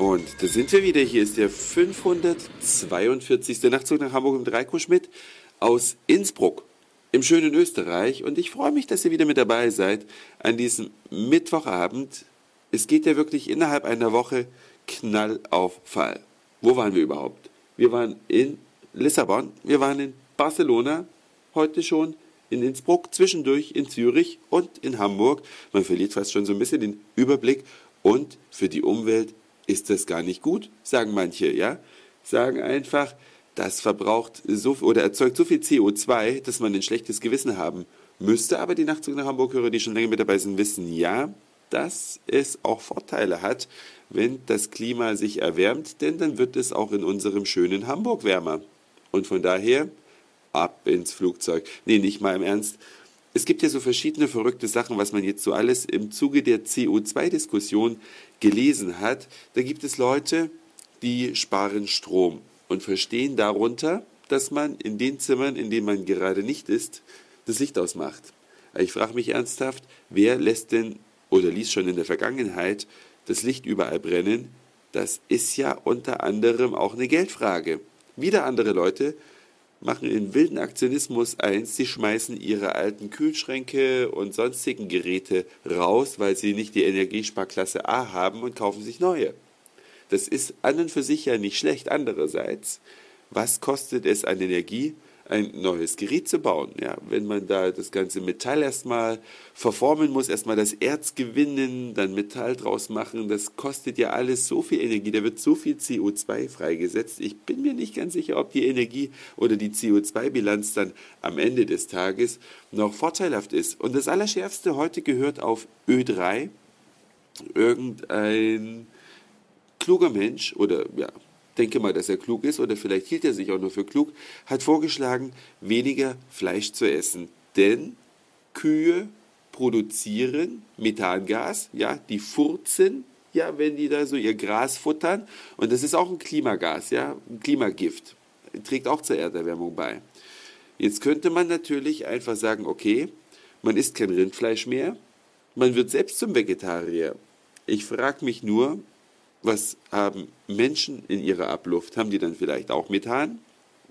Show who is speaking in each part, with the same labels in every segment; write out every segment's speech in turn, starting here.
Speaker 1: Und da sind wir wieder. Hier ist der 542. Nachtzug nach Hamburg mit Reiko Schmidt aus Innsbruck im schönen Österreich. Und ich freue mich, dass ihr wieder mit dabei seid an diesem Mittwochabend. Es geht ja wirklich innerhalb einer Woche Knall auf Fall. Wo waren wir überhaupt? Wir waren in Lissabon, wir waren in Barcelona, heute schon in Innsbruck, zwischendurch in Zürich und in Hamburg. Man verliert fast schon so ein bisschen den Überblick. Und für die Umwelt ist das gar nicht gut, sagen manche, ja? Sagen einfach, das verbraucht so oder erzeugt so viel CO2, dass man ein schlechtes Gewissen haben müsste. Aber die Nachtzug nach Hamburg-Hörer, die schon länger mit dabei sind, wissen ja, dass es auch Vorteile hat, wenn das Klima sich erwärmt, denn dann wird es auch in unserem schönen Hamburg wärmer. Und von daher ab ins Flugzeug. Nee, nicht mal im Ernst. Es gibt ja so verschiedene verrückte Sachen, was man jetzt so alles im Zuge der CO2-Diskussion gelesen hat. Da gibt es Leute, die sparen Strom und verstehen darunter, dass man in den Zimmern, in denen man gerade nicht ist, das Licht ausmacht. Ich frage mich ernsthaft, wer lässt denn oder ließ schon in der Vergangenheit das Licht überall brennen? Das ist ja unter anderem auch eine Geldfrage. Wieder andere Leute machen in wilden Aktionismus eins, sie schmeißen ihre alten Kühlschränke und sonstigen Geräte raus, weil sie nicht die Energiesparklasse A haben und kaufen sich neue. Das ist an und für sich ja nicht schlecht. Andererseits, was kostet es an Energie, ein neues Gerät zu bauen. Ja, wenn man da das ganze Metall erstmal verformen muss, erstmal das Erz gewinnen, dann Metall draus machen, das kostet ja alles so viel Energie, da wird so viel CO2 freigesetzt. Ich bin mir nicht ganz sicher, ob die Energie oder die CO2-Bilanz dann am Ende des Tages noch vorteilhaft ist. Und das Allerschärfste heute gehört auf Ö3. Irgendein kluger Mensch oder ja, denke mal, dass er klug ist oder vielleicht hielt er sich auch nur für klug, hat vorgeschlagen, weniger Fleisch zu essen. Denn Kühe produzieren Methangas, ja, die furzen, ja, wenn die da so ihr Gras futtern. Und das ist auch ein Klimagas, ja, ein Klimagift. Trägt auch zur Erderwärmung bei. Jetzt könnte man natürlich einfach sagen, okay, man isst kein Rindfleisch mehr, man wird selbst zum Vegetarier. Ich frage mich nur, was haben Menschen in ihrer Abluft? Haben die dann vielleicht auch Methan?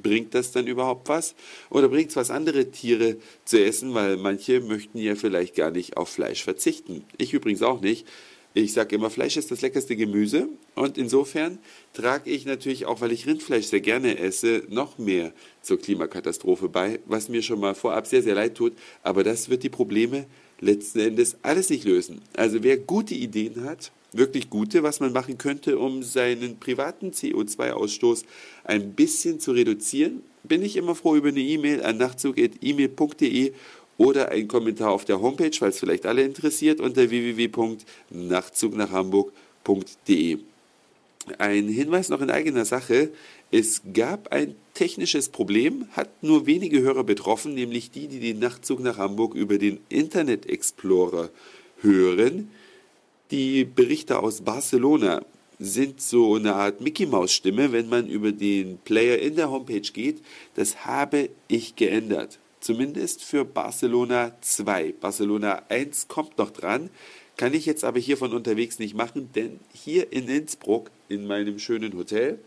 Speaker 1: Bringt das dann überhaupt was? Oder bringt es was, andere Tiere zu essen? Weil manche möchten ja vielleicht gar nicht auf Fleisch verzichten. Ich übrigens auch nicht. Ich sage immer, Fleisch ist das leckerste Gemüse. Und insofern trage ich natürlich auch, weil ich Rindfleisch sehr gerne esse, noch mehr zur Klimakatastrophe bei, was mir schon mal vorab sehr, sehr leid tut. Aber das wird die Probleme letzten Endes alles nicht lösen. Also wer gute Ideen hat, wirklich gute, was man machen könnte, um seinen privaten CO2-Ausstoß ein bisschen zu reduzieren, bin ich immer froh über eine E-Mail an nachtzug.email.de oder einen Kommentar auf der Homepage, falls vielleicht alle interessiert, unter www.nachtzugnachhamburg.de. Ein Hinweis noch in eigener Sache. Es gab ein technisches Problem, hat nur wenige Hörer betroffen, nämlich die, die den Nachtzug nach Hamburg über den Internet Explorer hören. Die Berichte aus Barcelona sind so eine Art Mickey Maus Stimme, wenn man über den Player in der Homepage geht. Das habe ich geändert. Zumindest für Barcelona 2. Barcelona 1 kommt noch dran. Kann ich jetzt aber hier von unterwegs nicht machen, denn hier in Innsbruck, in meinem schönen Hotel,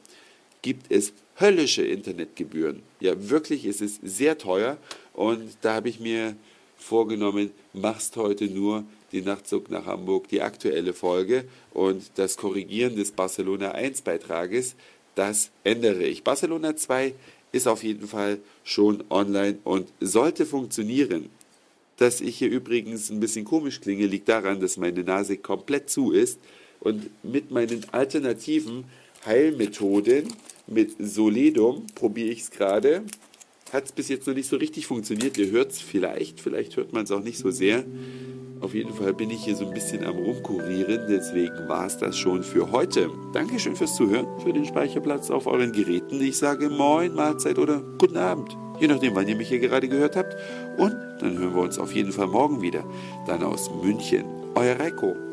Speaker 1: gibt es höllische Internetgebühren. Ja, wirklich ist es sehr teuer und da habe ich mir vorgenommen, machst heute nur den Nachtzug nach Hamburg, die aktuelle Folge und das Korrigieren des Barcelona 1 Beitrages, das ändere ich. Barcelona 2 ist auf jeden Fall schon online und sollte funktionieren. Dass ich hier übrigens ein bisschen komisch klinge, liegt daran, dass meine Nase komplett zu ist und mit meinen alternativen Heilmethoden mit Soledum probiere ich es gerade hat es bis jetzt noch nicht so richtig funktioniert. Ihr hört es vielleicht, vielleicht hört man es auch nicht so sehr. Auf jeden Fall bin ich hier so ein bisschen am Rumkurieren, deswegen war es das schon für heute. Dankeschön fürs Zuhören, für den Speicherplatz auf euren Geräten. Ich sage Moin, Mahlzeit oder Guten Abend, je nachdem, wann ihr mich hier gerade gehört habt. Und dann hören wir uns auf jeden Fall morgen wieder. Dann aus München. Euer Reiko.